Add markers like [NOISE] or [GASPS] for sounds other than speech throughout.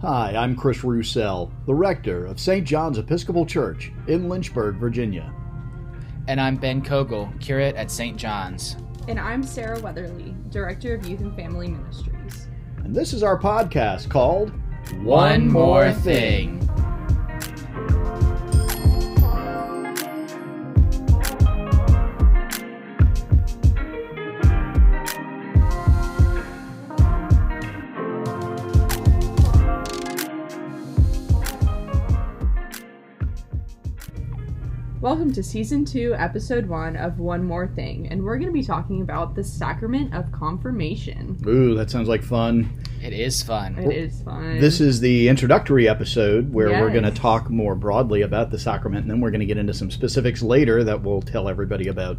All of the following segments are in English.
Hi, I'm Chris Roussel, the rector of St. John's Episcopal Church in Lynchburg, Virginia. And I'm Ben Kogel, curate at St. John's. And I'm Sarah Weatherly, Director of Youth and Family Ministries. And this is our podcast called One More Thing. Welcome to Season 2, Episode 1 of One More Thing, and we're going to be talking about the sacrament of confirmation. Ooh, that sounds like fun. It is fun. It is fun. This is the introductory episode where we're going to talk more broadly about the sacrament, and then we're going to get into some specifics later that we'll tell everybody about.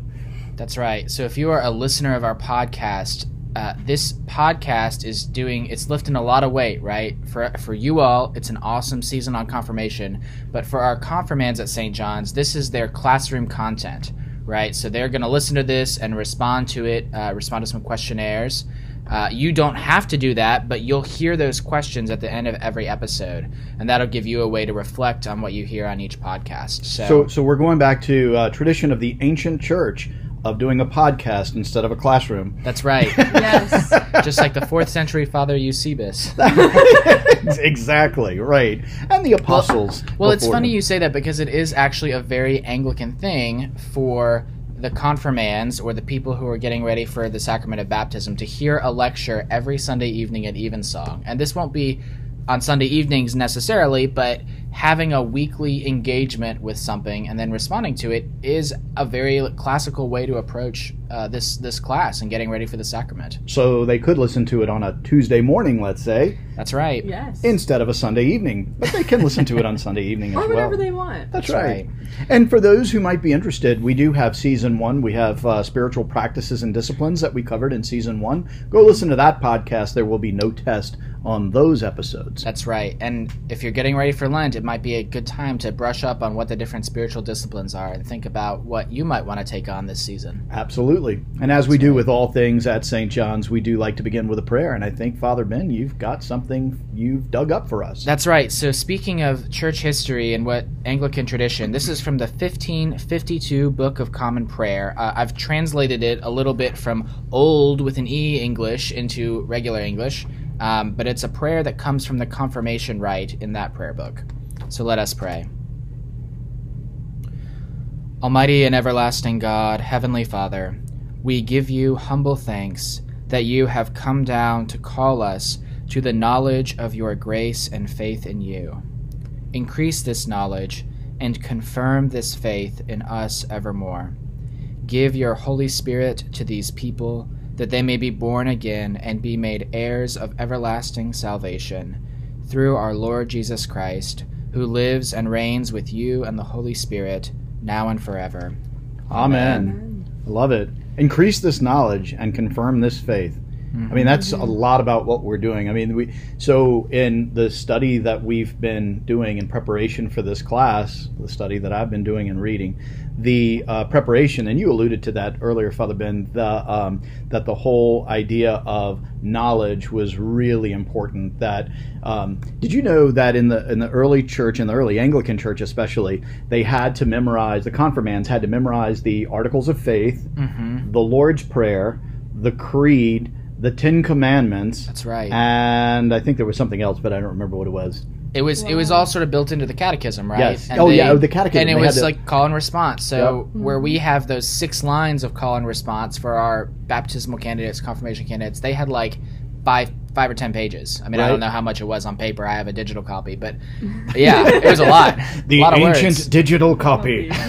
That's right. So if you are a listener of our podcast, uh, this podcast is doing it's lifting a lot of weight, right? For for you all, it's an awesome season on confirmation, but for our confirmands at St. John's, this is their classroom content, right? So they're going to listen to this and respond to it, uh, respond to some questionnaires. Uh, you don't have to do that, but you'll hear those questions at the end of every episode, and that'll give you a way to reflect on what you hear on each podcast. So, So, so we're going back to uh, tradition of the ancient church of doing a podcast instead of a classroom. that's right. [LAUGHS] yes. just like the fourth century Father Eusebius. [LAUGHS] exactly right, and the apostles. Well, it's funny them. you say that because it is actually a very Anglican thing for the confirmands or the people who are getting ready for the sacrament of baptism to hear a lecture every Sunday evening at evensong. And this won't be on Sunday evenings necessarily, but having a weekly engagement with something and then responding to it is a very classical way to approach uh, this this class and getting ready for the sacrament. So they could listen to it on a Tuesday morning, let's say, That's right. Yes. instead of a Sunday evening. But they can listen to it on Sunday evening or as whatever well. they want. That's, That's right. right. And for those who might be interested, we do have season one. We have uh, spiritual practices and disciplines that we covered in season one. Go listen to that podcast. There will be no test on those episodes. That's right. And if you're getting ready for Lent, it might be a good time to brush up on what the different spiritual disciplines are and think about what you might want to take on this season. Absolutely. And as we do with all things at St. John's, we do like to begin with a prayer. And I think, Father Ben, you've got something you've dug up for us. That's right. So, speaking of church history and what Anglican tradition, this is from the 1552 Book of Common Prayer. Uh, I've translated it a little bit from Old with an E English into regular English, um, but it's a prayer that comes from the confirmation rite in that prayer book. So, let us pray. Almighty and everlasting God, Heavenly Father, we give you humble thanks that you have come down to call us to the knowledge of your grace and faith in you. Increase this knowledge and confirm this faith in us evermore. Give your Holy Spirit to these people that they may be born again and be made heirs of everlasting salvation through our Lord Jesus Christ, who lives and reigns with you and the Holy Spirit, now and forever. Amen. I love it. Increase this knowledge and confirm this faith. I mean, that's a mm-hmm. lot about what we're doing. I mean, we so in the study that we've been doing in preparation for this class, the study that I've been doing and reading, the uh, preparation, and you alluded to that earlier, Father Ben, the um, that the whole idea of knowledge was really important. That um, did you know that in the in the early church, in the early Anglican church especially, they had to memorize the confirmands had to memorize the Articles of Faith, Mm-hmm. the Lord's Prayer, the Creed, the Ten Commandments, That's right. and I think there was something else, but I don't remember what it was. It was it was all sort of built into the catechism, right? Yes. Oh, yeah, oh, the catechism. And it They was to- like call and response. So Yep. where we hmm. have those six lines of call and response for our baptismal candidates, confirmation candidates, they had like five five or ten pages. I mean, I don't know how much it was on paper. I have a digital copy, but [LAUGHS] yeah, it was a lot. The a lot of ancient words. digital copy. [LAUGHS]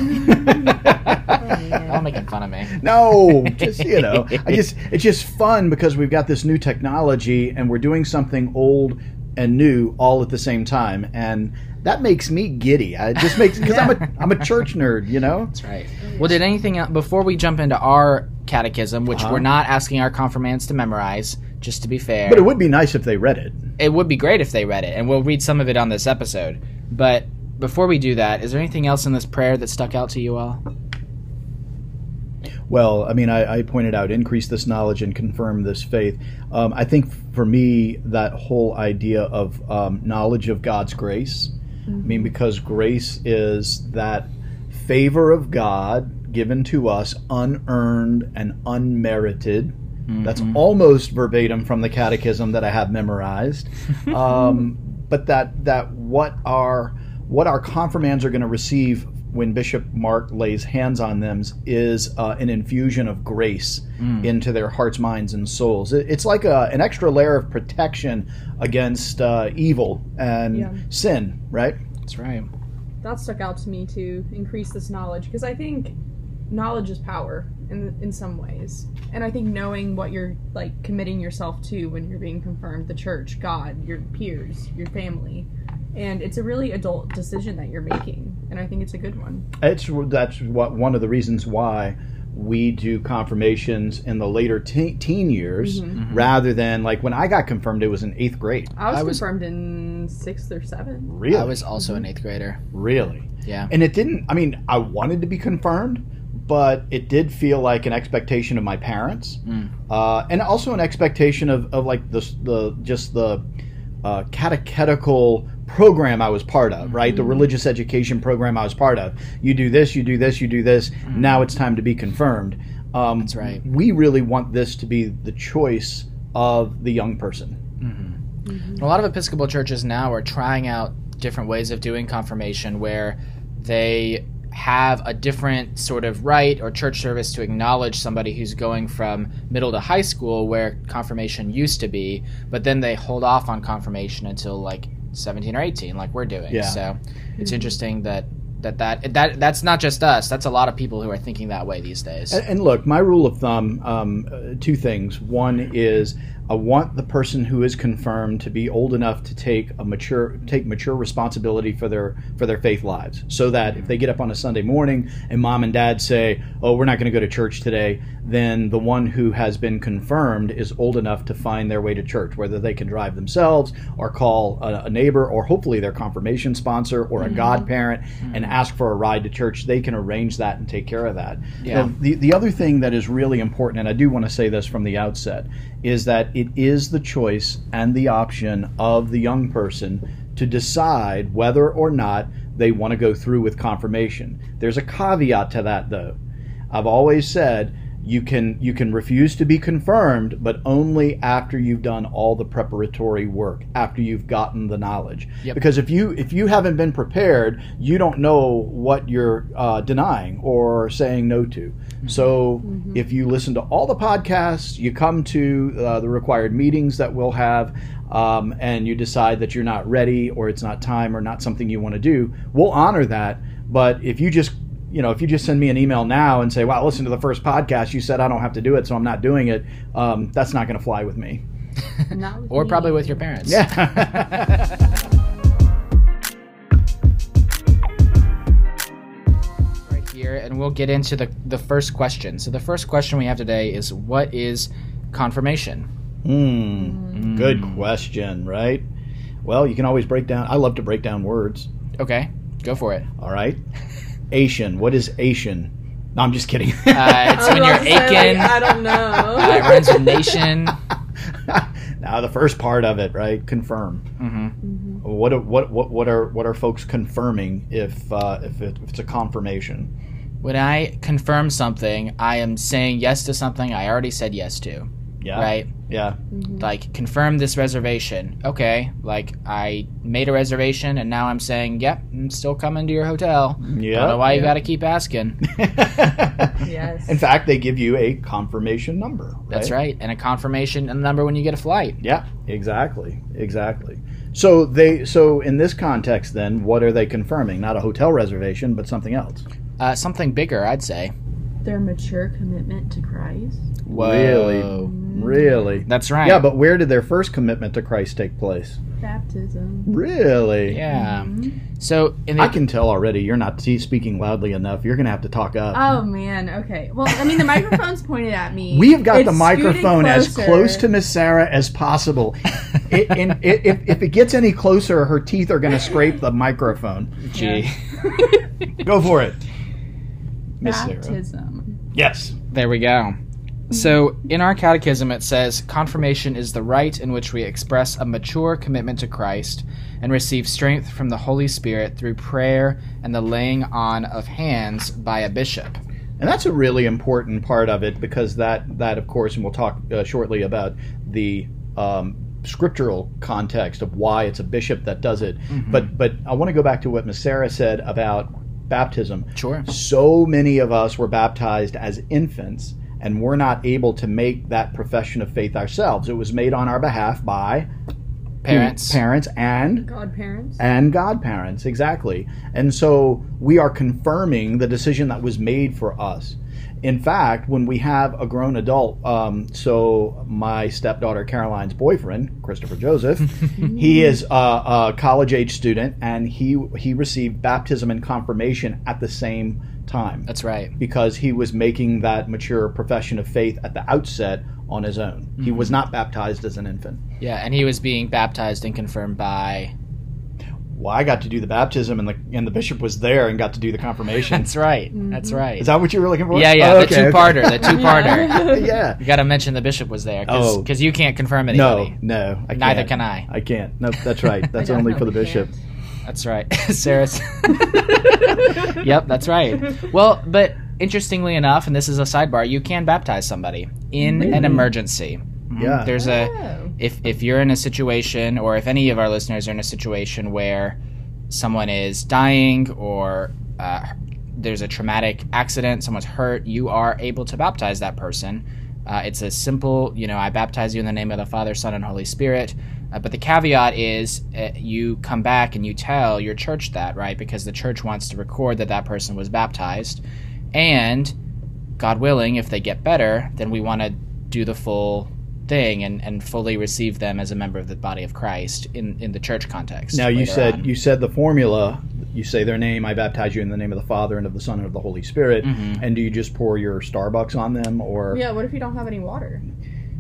Y'all making fun of me. no, just you know, I just it's just fun because we've got this new technology and we're doing something old and new all at the same time, and that makes me giddy. I- It just makes because I'm a [LAUGHS] I'm a church nerd, you know. That's right. Well, did anything else, before we jump into our catechism, which Uh-huh. we're not asking our confirmands to memorize, just to be fair. But it would be nice if they read it. it would be great if they read it, and we'll read some of it on this episode. But before we do that, is there anything else in this prayer that stuck out to you all? Well, I mean, I, I pointed out increase this knowledge and confirm this faith. Um, I think for me, that whole idea of um, knowledge of God's grace. I mean, because grace is that favor of God given to us, unearned and unmerited. That's almost verbatim from the catechism that I have memorized. [LAUGHS] Um, but that that what our what our confirmands are going to receive when Bishop Mark lays hands on them is uh, an infusion of grace into their hearts, minds, and souls. It, it's like a, an extra layer of protection against uh, evil and Yeah. sin, right? That's right. that stuck out to me to increase this knowledge because I think knowledge is power in in some ways, and I think knowing what you're like committing yourself to when you're being confirmed, the church, God, your peers, your family, and it's a really adult decision that you're making, and I think it's a good one. It's that's what one of the reasons why we do confirmations in the later te- teen years rather than like when I got confirmed, it was in eighth grade. I was, I was- confirmed in sixth or seventh. Really, I was also an eighth grader. really, Yeah. and it didn't. I mean, I wanted to be confirmed, but it did feel like an expectation of my parents, uh, and also an expectation of, of like the the just the uh, catechetical program I was part of, right? The mm-hmm. religious education program I was part of. You do this, you do this, you do this. Mm-hmm. Now it's time to be confirmed. Um, That's right. We really want this to be the choice of the young person. Mm-hmm. A lot of Episcopal churches now are trying out different ways of doing confirmation where they have a different sort of rite or church service to acknowledge somebody who's going from middle to high school where confirmation used to be, but then they hold off on confirmation until like 17 or 18 like we're doing. Yeah. So it's interesting that that, that that that's not just us. That's a lot of people who are thinking that way these days. And, and look, my rule of thumb: um, uh, two things. One is I want the person who is confirmed to be old enough to take a mature take mature responsibility for their for their faith lives, so that if they get up on a Sunday morning and mom and dad say, "Oh, we're not going to go to church today," then the one who has been confirmed is old enough to find their way to church, whether they can drive themselves or call a, a neighbor or hopefully their confirmation sponsor or a mm-hmm. godparent mm-hmm. and ask for a ride to church. They can arrange that and take care of that. Yeah. Now, the, the other thing that is really important, and I do want to say this from the outset, is that it is the choice and the option of the young person to decide whether or not they want to go through with confirmation. There's a caveat to that, though. I've always said you can you can refuse to be confirmed, but only after you've done all the preparatory work, after you've gotten the knowledge. Yep. Because if you if you haven't been prepared, you don't know what you're uh, denying or saying no to. So if you listen to all the podcasts, you come to uh, the required meetings that we'll have. Um, and you decide that you're not ready or it's not time or not something you want to do, we'll honor that. But if you just you know, if you just send me an email now and say, "Wow, listen to the first podcast. You said I don't have to do it, so I'm not doing it," um, that's not going to fly with me. [LAUGHS] Not with or me. probably with your parents. Yeah. [LAUGHS] right here, and we'll get into the the first question. So the first question we have today is, what is confirmation? Hmm. Good question, right? Well, you can always break down. I love to break down words. Okay, go for it. All right. [LAUGHS] Asian. What is Asian? No, I'm just kidding. Uh, it's [LAUGHS] when you're to aching. like, I don't know. uh, it rhymes with nation. [LAUGHS] now the first part of it, right? Confirm. hmm What what what what are what are folks confirming if uh, if, it, if it's a confirmation? When I confirm something, I am saying yes to something I already said yes to. Yeah. Right? Yeah. Like confirm this reservation. Okay, like I made a reservation and now I'm saying, yep, I'm still coming to your hotel. Yeah. Don't know why you got to keep asking. [LAUGHS] Yes. In fact, they give you a confirmation number. That's right, and a confirmation and number when you get a flight. Yeah, exactly, exactly. So they so in this context, then, what are they confirming? Not a hotel reservation, but something else. Uh, something bigger, I'd say. Their mature commitment to Christ. Whoa. Really, really. That's right. Yeah, but where did their first commitment to Christ take place? Baptism. Really? yeah. Mhm. So in the I can tell already. You're not t- speaking loudly enough. You're going to have to talk up. Oh man. Okay. Well, I mean, the microphone's pointed at me. we have got It's the microphone as close to Miss Sarah as possible. [LAUGHS] it, and i if, if it gets any closer, her teeth are going to scrape the microphone. Gee. Go for it, Miss Sarah. baptism. Yes. There we go. So, in our catechism, it says confirmation is the rite in which we express a mature commitment to Christ and receive strength from the Holy Spirit through prayer and the laying on of hands by a bishop. And that's a really important part of it because that, that of course, and we'll talk uh, shortly about the um, scriptural context of why it's a bishop that does it. But but I want to go back to what Miss Sarah said about baptism. Sure. So many of us were baptized as infants, and we're not able to make that profession of faith ourselves. It was made on our behalf by Parents. parents, and Godparents. and godparents exactly and so we are confirming the decision that was made for us in fact when we have a grown adult um, so my stepdaughter caroline's boyfriend christopher joseph [LAUGHS] he is a, a college age student and he he received baptism and confirmation at the same time That's right. because he was making that mature profession of faith at the outset on his own he was not baptized as an infant Yeah, and he was being baptized and confirmed by. Well, I got to do the baptism, and the and the bishop was there and got to do the confirmation. That's right. Mm-hmm. That's right. Is that what you were looking for? yeah, yeah, Oh, the two-parter, the [LAUGHS] two-parter. yeah. You got to mention the bishop was there because Oh. you can't confirm No, anybody. no, I Neither can't. can I. I can't. No, that's right. [LAUGHS] That's only for the bishop. can't. That's right. [LAUGHS] Sarah's. yep, that's right. Well, but interestingly enough, and this is a sidebar, you can baptize somebody in an emergency. Yeah. There's a Oh. If if you're in a situation or if any of our listeners are in a situation where someone is dying or uh, there's a traumatic accident, someone's hurt, you are able to baptize that person. Uh, it's a simple, you know, I baptize you in the name of the Father, Son, and Holy Spirit. Uh, but the caveat is uh, you come back and you tell your church that, right? Because the church wants to record that that person was baptized. And God willing, if they get better, then we want to do the full thing and, and fully receive them as a member of the body of Christ in, in the church context. Now you said on. you said the formula. You say their name. I baptize you in the name of the Father and of the Son and of the Holy Spirit. Mm-hmm. And do you just pour your Starbucks on them, or Yeah, what if you don't have any water?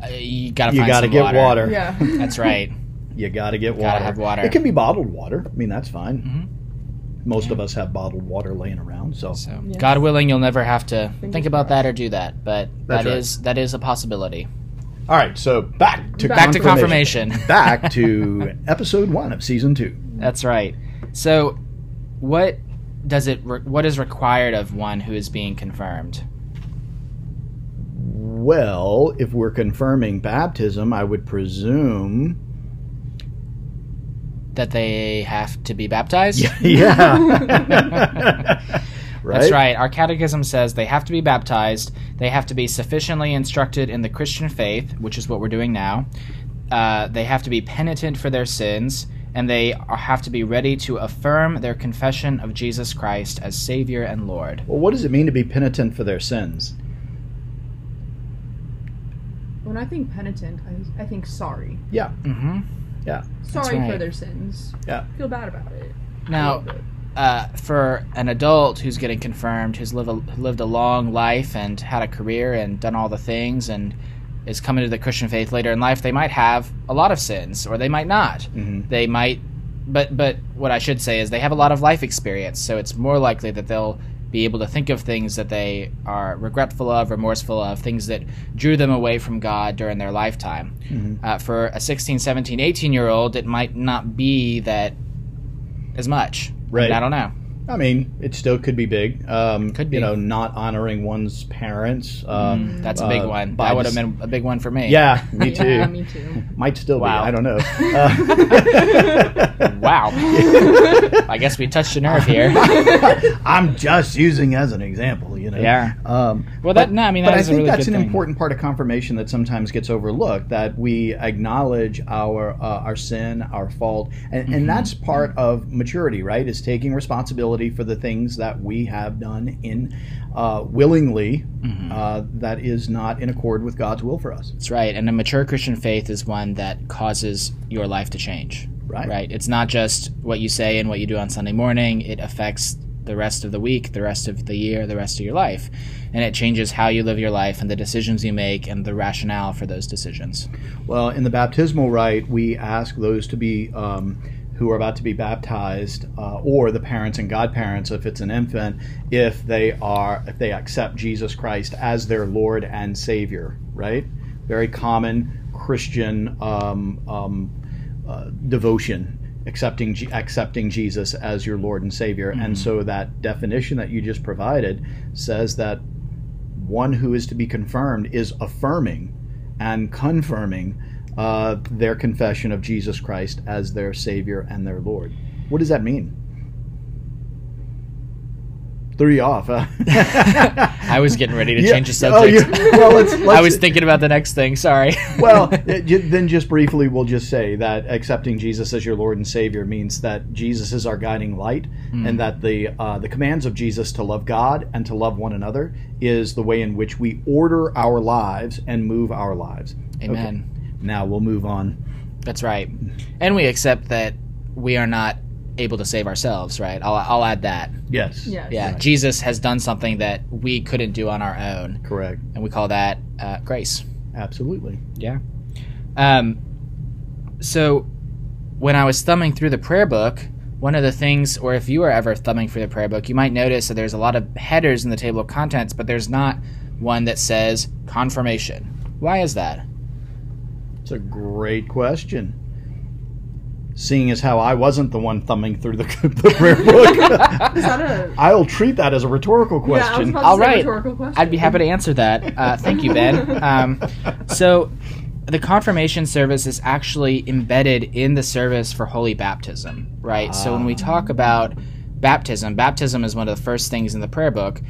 Uh, you gotta you find got to some get water. water? Yeah. [LAUGHS] That's right. You got to get water. Gotta have water. It can be bottled water. I mean, that's fine. Mhm. Most of us have bottled water laying around. So So Yes. God willing, you'll never have to Fingers think about that or do that. But That's that right. is that is a possibility. All right. So back to Back to confirmation. [LAUGHS] back to episode one of season two. That's right. So, what does it? Re- what is required of one who is being confirmed? Well, if we're confirming baptism, I would presume. That they have to be baptized. [LAUGHS] yeah. [LAUGHS] right? That's right. Our catechism says they have to be baptized. They have to be sufficiently instructed in the Christian faith, which is what we're doing now. Uh, they have to be penitent for their sins, and they have to be ready to affirm their confession of Jesus Christ as Savior and Lord. Well, what does it mean to be penitent for their sins? When I think penitent, I, I think sorry. Yeah. Mm-hmm. Sorry right. for their sins. Yeah. Feel bad about it. Now, little bit. Uh, for an adult who's getting confirmed, who's lived a, lived a long life and had a career and done all the things and is coming to the Christian faith later in life, they might have a lot of sins, or they might not. Mhm. They might, but but what I should say is they have a lot of life experience, so it's more likely that they'll be able to think of things that they are regretful of, remorseful of, things that drew them away from God during their lifetime. Mhm. Uh, for a 16, 17, 18 year old, it might not be that as much. Right. I don't know. I mean, it still could be big. Um, Could You be. know, not honoring one's parents. Uh, Mm, That's a big uh, one. by That would have been a big one for me. Yeah, [LAUGHS] me too. Yeah, me too. Might still Wow. be. I don't know. Uh, [LAUGHS] Wow. [LAUGHS] I guess we touched a nerve here. I'm just using as an example, you know. Yeah. Um, Well, that no, I mean but that I is a think really that's an thing. important part of confirmation that sometimes gets overlooked. That we acknowledge our uh, our sin, our fault, and, Mm-hmm. and that's part of maturity, right? Is taking responsibility for the things that we have done in uh, willingly Mm-hmm. uh, that is not in accord with God's will for us. That's right. And a mature Christian faith is one that causes your life to change. Right. Right. It's not just what you say and what you do on Sunday morning. It affects the rest of the week, the rest of the year, the rest of your life. And it changes how you live your life and the decisions you make and the rationale for those decisions. Well, in the baptismal rite, we ask those to be um, who are about to be baptized, uh, or the parents and godparents if it's an infant, if they are if they accept Jesus Christ as their Lord and Savior. Right? Very common Christian um, um, uh, devotion accepting accepting Jesus as your Lord and Savior. Mm-hmm. And so that definition that you just provided says that one who is to be confirmed is affirming and confirming uh, their confession of Jesus Christ as their Savior and their Lord. What does that mean? Threw you off. Huh? [LAUGHS] I was getting ready to yeah. change the subject. Oh, [LAUGHS] yeah. well, let's, [LAUGHS] let's, I was thinking about the next thing. Sorry. well, it, then just briefly, we'll just say that accepting Jesus as your Lord and Savior means that Jesus is our guiding light, mm. and that the uh, the commands of Jesus to love God and to love one another is the way in which we order our lives and move our lives. Amen. Okay. Now we'll move on. That's right. And we accept that we are not able to save ourselves, right? I'll, I'll add that. Yes. yes. Yeah. Right. Jesus has done something that we couldn't do on our own. Correct. And we call that uh, grace. Absolutely. Yeah. Um, so when I was thumbing through the prayer book, one of the things, or if you were ever thumbing through the prayer book, you might notice that there's a lot of headers in the table of contents, but there's not one that says confirmation. Why is that? It's a great question. Seeing as how I wasn't the one thumbing through the, [LAUGHS] the prayer book, [LAUGHS] a... I'll treat that as a rhetorical question. Yeah, All right, rhetorical question. I'd be happy to answer that. [LAUGHS] Uh, thank you, Ben. Um, so, the confirmation service is actually embedded in the service for holy baptism, right? Ah. So when we talk about baptism, baptism is one of the first things in the prayer book,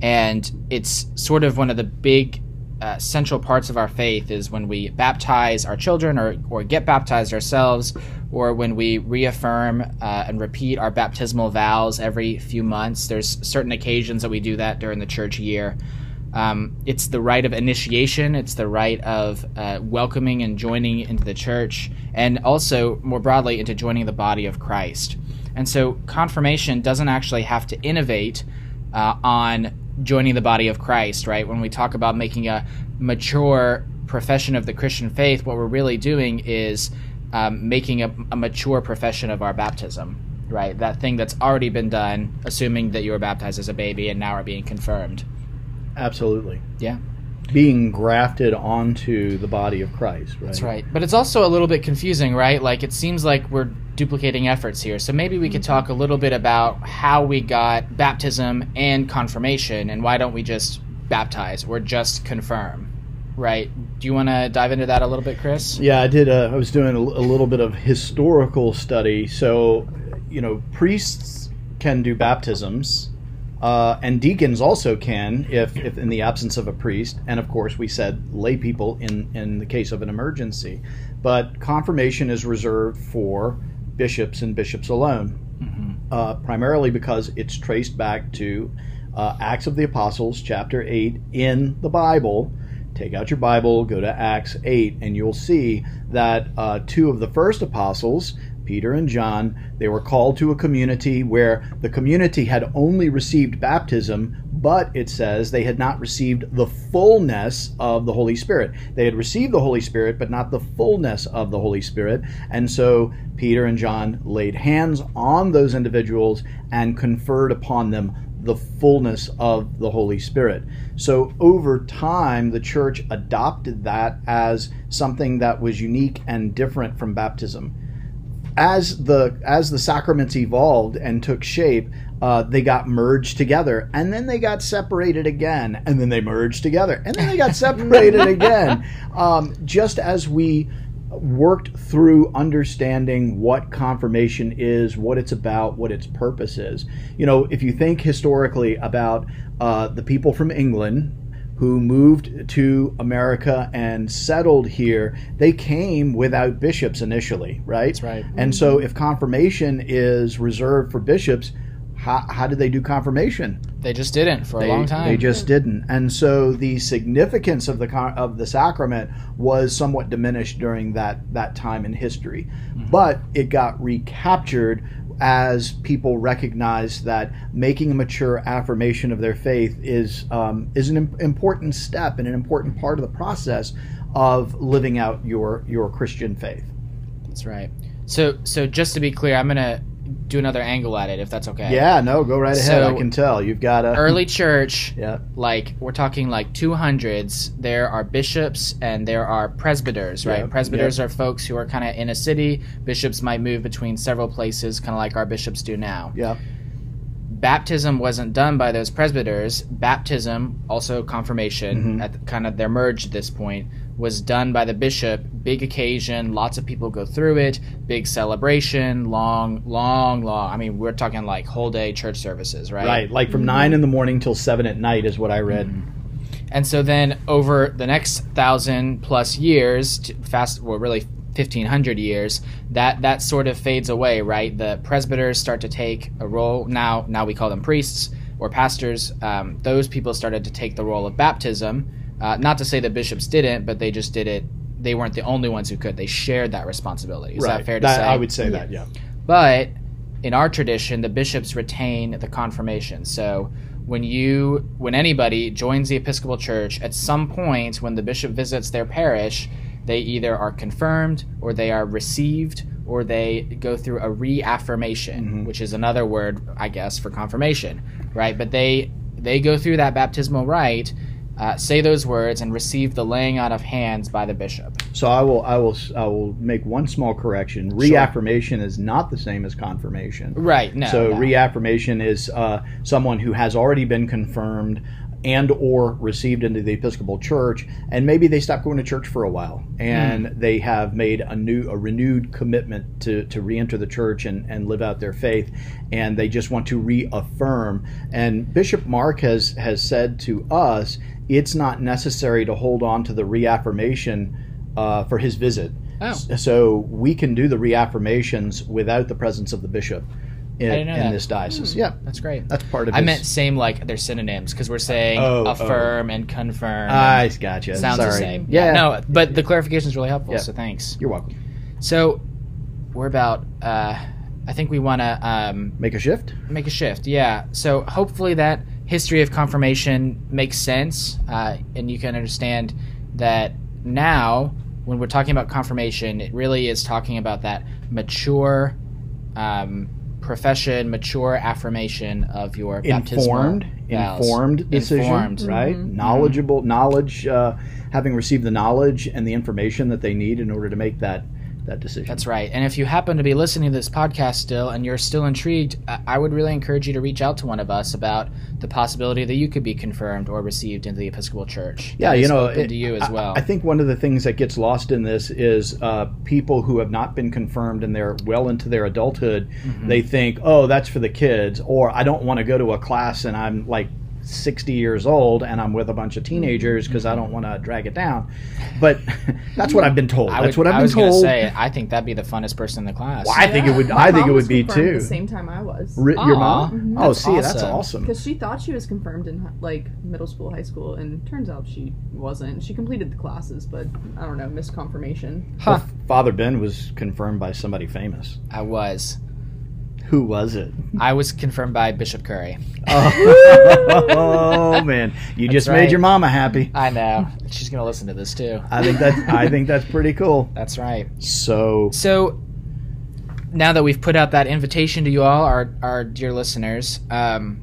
and it's sort of one of the big uh, central parts of our faith is when we baptize our children or, or get baptized ourselves, or when we reaffirm uh, and repeat our baptismal vows every few months. There's certain occasions that we do that during the church year. Um, it's the rite of initiation, it's the rite of uh, welcoming and joining into the church, and also more broadly into joining the body of Christ. And so confirmation doesn't actually have to innovate uh, on joining the body of Christ, right? When we talk about making a mature profession of the Christian faith, what we're really doing is um, making a, a, mature profession of our baptism, right? That thing that's already been done, assuming that you were baptized as a baby and now are being confirmed. Absolutely. Yeah being grafted onto the body of Christ, right? That's right. But it's also a little bit confusing, right? Like it seems like we're duplicating efforts here. So maybe we could mm-hmm. talk a little bit about how we got baptism and confirmation and why don't we just baptize or just confirm? Right. Do you want to dive into that a little bit, Chris? Yeah, I did. Uh, I was doing a, a little bit of historical study. So, you know, priests can do baptisms uh, and deacons also can, if, if in the absence of a priest, and of course we said lay people in, in the case of an emergency. But confirmation is reserved for bishops and bishops alone, mm-hmm. uh, primarily because it's traced back to uh, Acts of the Apostles, chapter 8 in the Bible. Take out your Bible, go to Acts 8, and you'll see that uh, two of the first apostles Peter and John, they were called to a community where the community had only received baptism, but it says they had not received the fullness of the Holy Spirit. They had received the Holy Spirit, but not the fullness of the Holy Spirit. And so Peter and John laid hands on those individuals and conferred upon them the fullness of the Holy Spirit. So over time, the church adopted that as something that was unique and different from baptism as the as the sacraments evolved and took shape, uh, they got merged together, and then they got separated again, and then they merged together, and then they got [LAUGHS] separated again. Um, just as we worked through understanding what confirmation is, what it's about, what its purpose is. You know, if you think historically about uh, the people from England who moved to America and settled here, they came without bishops initially, right? That's right. And so if confirmation is reserved for bishops, how, how did they do confirmation? They just didn't for they, a long time. They just didn't, and so the significance of the of the sacrament was somewhat diminished during that that time in history, mm-hmm. but it got recaptured as people recognize that making a mature affirmation of their faith is um, is an important step and an important part of the process of living out your your Christian faith. That's right. So so just to be clear, I'm gonna do another angle at it if that's okay. Yeah, no, go right ahead. So, I can tell you've got a Early church, [LAUGHS] Yeah, like we're talking like 200s. There are bishops and there are presbyters, right? Yep, presbyters are folks who are kind of in a city. Bishops might move between several places, kind of like our bishops do now. yeah, baptism wasn't done by those presbyters. Baptism, also confirmation, Mhm. at the, kind of they're merged at this point, was done by the bishop. Big occasion, lots of people go through it. Big celebration, long, long, long. I mean, we're talking like whole day church services, right? right. Like from nine in the morning till seven at night is what I read. And so then over the next thousand plus years, fast, well, really 1500 years, that that sort of fades away, right? The presbyters start to take a role. Now, now we call them priests or pastors. Um, those people started to take the role of baptism. Uh, not to say that bishops didn't, but they just did it. They weren't the only ones who could. They shared that responsibility. Is right. that fair to say? I would say that. Yeah. But in our tradition, the bishops retain the confirmation. So when you, when anybody joins the Episcopal Church, at some point when the bishop visits their parish, they either are confirmed or they are received or they go through a reaffirmation, which is another word, I guess, for confirmation, right? But they they go through that baptismal rite. Uh, say those words and receive the laying on of hands by the bishop. So I will, I will, I will make one small correction. Reaffirmation is not the same as confirmation. Right. No. so no. reaffirmation is uh, someone who has already been confirmed and or received into the Episcopal Church, and maybe they stopped going to church for a while, and they have made a new, a renewed commitment to to reenter the church and and live out their faith, and they just want to reaffirm. And Bishop Mark has has said to us, it's not necessary to hold on to the reaffirmation uh, for his visit. Oh. So we can do the reaffirmations without the presence of the bishop in, in this diocese. Yeah, That's great. that's part of. It. I his, meant same like they're synonyms because we're saying Oh, oh. affirm and confirm. I gotcha. sounds Sorry. the same. Yeah. No, but the clarification is really helpful. Yeah. So thanks. You're welcome. So we're about. Uh, I think we want to um, Make a shift. make a shift. Yeah. So hopefully that history of confirmation makes sense, uh, and you can understand that now when we're talking about confirmation, it really is talking about that mature um, profession, mature affirmation of your Informed, informed decision, Informed. right? Knowledgeable knowledge, uh, having received the knowledge and the information that they need in order to make that that decision. That's right. And if you happen to be listening to this podcast still and you're still intrigued, I- I would really encourage you to reach out to one of us about the possibility that you could be confirmed or received into the Episcopal Church. Yeah, That you know, it- to you as I- well. I, think one of the things that gets lost in this is uh, people who have not been confirmed and they're well into their adulthood. Mm-hmm. They think, "Oh, that's for the kids," or "I don't want to go to a class and I'm like 60 years old and I'm with a bunch of teenagers because I don't want to drag it down." But [LAUGHS] that's what I've been told. I that's would, what I've I been was gonna told. say. I think that'd be the funnest person in the class. Well, I think it would. My I think mom it was would be confirmed too. At the same time I was. Ri- your Aw, mom? mhm. Oh, That's see, that's awesome. awesome. Because she thought she was confirmed in like middle school, high school, and turns out she wasn't. She completed the classes, but I don't know, missed confirmation. Huh. Father Ben was confirmed by somebody famous. I was. Who was it? I was confirmed by Bishop Curry. oh [LAUGHS] man, you just right. made your mama happy. I know. She's gonna listen to this too. I think that's I think that's pretty cool. That's right. So So now that we've put out that invitation to you all, our our dear listeners, um,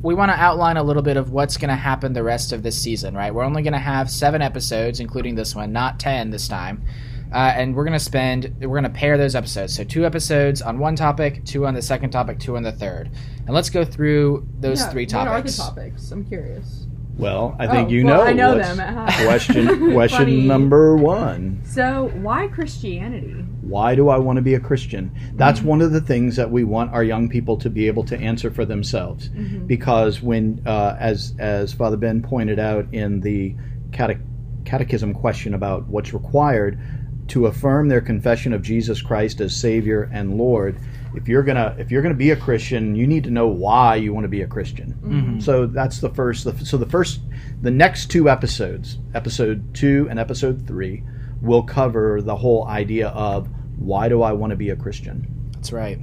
we want to outline a little bit of what's going to happen the rest of this season. Right, we're only going to have seven episodes, including this one, not ten this time. Uh, and we're going to spend we're going to pair those episodes so two episodes on one topic two on the second topic two on the third and let's go through those Yeah, three What are the topics topics? I'm curious. well, I think Oh, you well, know. I know them. [LAUGHS] Question [LAUGHS] question number one. So, why Christianity? Why do I want to be a Christian? That's Mm-hmm. one of the things that we want our young people to be able to answer for themselves. Mm-hmm. Because when, uh, as as Father Ben pointed out in the cate- catechism question about what's required to affirm their confession of Jesus Christ as Savior and Lord, if you're gonna if you're gonna be a Christian, you need to know why you want to be a Christian. Mm-hmm. So that's the first. So the first, the next two episodes, episode two and episode three, will cover the whole idea of why do I want to be a Christian. That's right.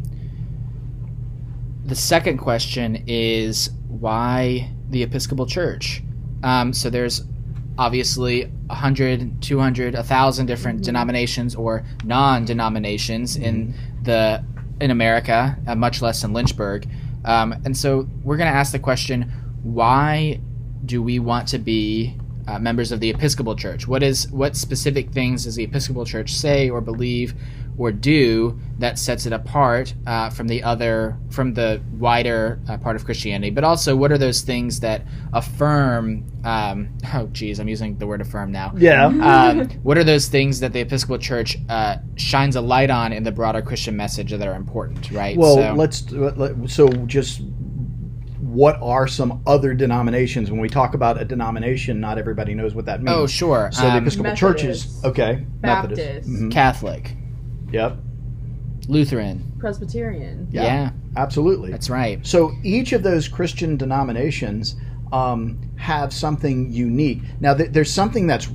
The second question is why the Episcopal Church? Um, so there's obviously 100 200 1000 different denominations or non-denominations in the in america uh, much less in lynchburg. Um, and so we're going to ask the question why do we want to be uh, members of the episcopal church what is what specific things does the episcopal church say or believe or do that sets it apart uh, from the other from the wider uh, part of christianity but also what are those things that affirm um, [LAUGHS] oh geez i'm using the word affirm now Yeah. um, what are those things that the Episcopal Church uh, shines a light on in the broader Christian message that are important, right? Well, So- let's let, so just what are some other denominations? When we talk about a denomination, not everybody knows what that means. Oh, sure. So the Um, Episcopal Church is Methodist. okay. Baptist. Mhm. Catholic, Yep. Lutheran. Presbyterian. Yeah. Yeah. Absolutely. that's right. So each of those Christian denominations um, have something unique. Now, th- there's something that's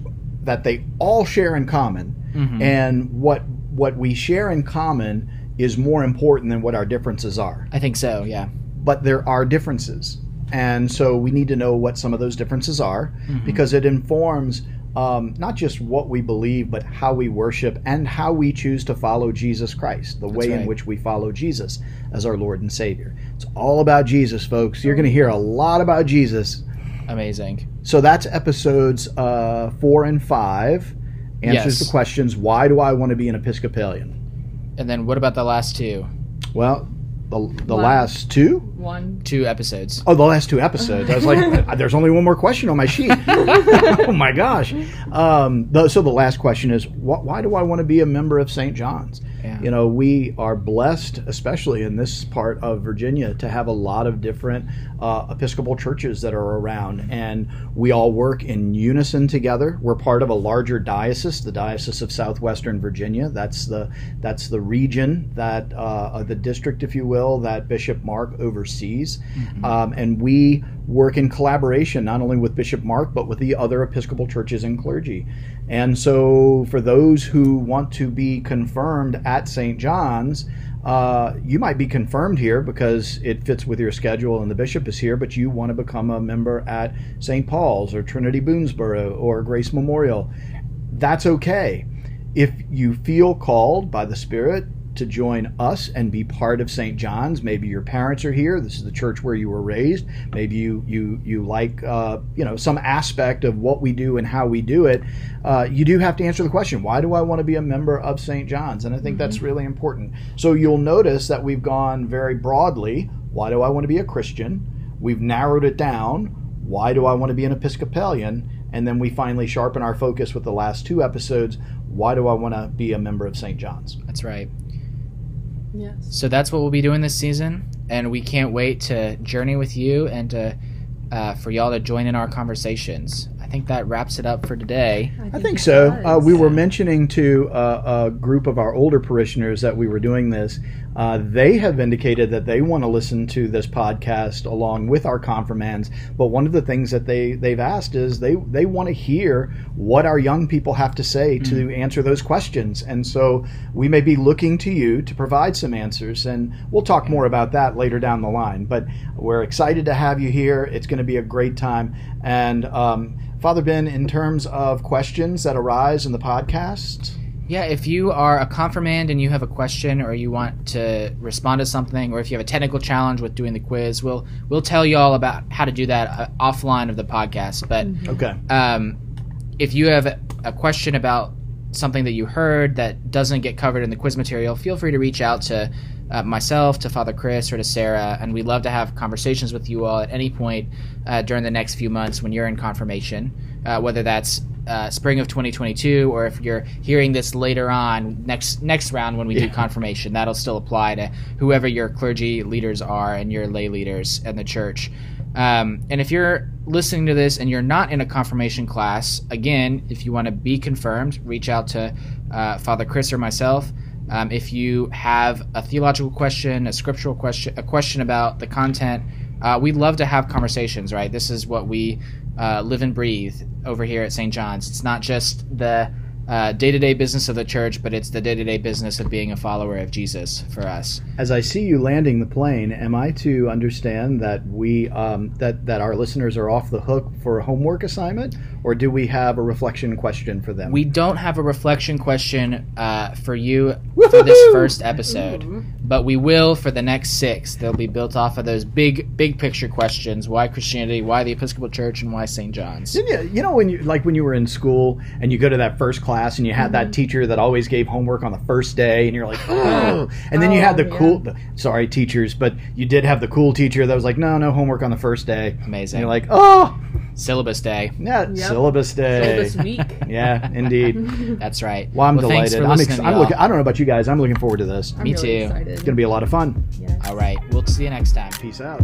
that they all share in common, Mhm. and what what we share in common is more important than what our differences are. I think so. Yeah. But there are differences, and so we need to know what some of those differences are because it informs. Um, not just what we believe, but how we worship and how we choose to follow Jesus Christ, the way in which we follow Jesus as our Lord and Savior. It's all about Jesus, folks. You're going to hear a lot about Jesus. Amazing. So that's episodes uh, four and five. Answers Yes. the questions why do I want to be an Episcopalian? And then what about the last two? Well, the, the One. last two? One. Two episodes. Oh, the last two episodes. I was like, [LAUGHS] there's only one more question on my sheet. [LAUGHS] oh my gosh. Um, the, so the last question is, wh- why do I want to be a member of St. John's? Yeah. You know, we are blessed, especially in this part of Virginia, to have a lot of different uh, Episcopal churches that are around, and we all work in unison together. We're part of a larger diocese, the Diocese of Southwestern Virginia. That's the that's the region that uh, the district, if you will, that Bishop Mark oversees, um, and we work in collaboration not only with Bishop Mark but with the other Episcopal churches and clergy. And so, for those who want to be confirmed at St. John's, uh, you might be confirmed here because it fits with your schedule and the bishop is here, but you want to become a member at St. Paul's or Trinity Boonsboro or Grace Memorial. That's okay. If you feel called by the Spirit to join us and be part of St. John's, maybe your parents are here. This is the church where you were raised. Maybe you you you like uh, you know some aspect of what we do and how we do it. Uh, you do have to answer the question: Why do I want to be a member of St. John's? And I think that's really important. So you'll notice that we've gone very broadly. Why do I want to be a Christian? We've narrowed it down. Why do I want to be an Episcopalian? And then we finally sharpen our focus with the last two episodes. Why do I want to be a member of St. John's? That's right. Yes. So that's what we'll be doing this season, and we can't wait to journey with you and to, uh, for y'all to join in our conversations. I think that wraps it up for today. I think it so. Uh, we were mentioning to uh, a group of our older parishioners that we were doing this. Uh, they have indicated that they want to listen to this podcast along with our confirmands. But one of the things that they they've asked is they they want to hear what our young people have to say to answer those questions. And so we may be looking to you to provide some answers. And we'll talk more about that later down the line. But we're excited to have you here. It's going to be a great time. And um, Father Ben, in terms of questions that arise in the podcast. Yeah, if you are a confirmand and you have a question or you want to respond to something or if you have a technical challenge with doing the quiz, we'll we'll tell you all about how to do that uh, offline of the podcast. But Okay. um, if you have a, a question about something that you heard that doesn't get covered in the quiz material, feel free to reach out to uh, myself, to Father Chris, or to Sarah, and we'd love to have conversations with you all at any point uh, during the next few months when you're in confirmation, uh, whether that's uh, spring of 2022 or if you're hearing this later on next next round when we do confirmation that'll still apply to whoever your clergy leaders are and your lay leaders and the church um, and if you're listening to this and you're not in a confirmation class, again, if you want to be confirmed, reach out to uh, Father Chris or myself. Um, if you have a theological question, a scriptural question, a question about the content, uh, we'd love to have conversations. Right, this is what we uh, live and breathe over here at St. John's. It's not just the day to day business of the church, but it's the day to day business of being a follower of Jesus for us. As I see you landing the plane, am I to understand that we um, that that our listeners are off the hook for a homework assignment, or do we have a reflection question for them? We don't have a reflection question uh, for you for this first episode, Ooh. but we will for the next six. They'll be built off of those big big picture questions: why Christianity, why the Episcopal Church, and why St. John's. Didn't you, you know when you like when you were in school and you go to that first class and you had that mm-hmm. teacher that always gave homework on the first day and you're like [GASPS] oh and then you oh, had the Oh, cool the, sorry teachers but you did have the cool teacher that was like no no homework on the first day Amazing. and you're like oh Syllabus day. yeah Yep. syllabus day Syllabus week. [LAUGHS] yeah indeed [LAUGHS] That's right. well I'm thanks delighted for I'm, listening, I'm looking I don't know about you guys I'm looking forward to this I'm Me really too. Excited. it's gonna be a lot of fun Yes. All right. We'll see you next time. peace out.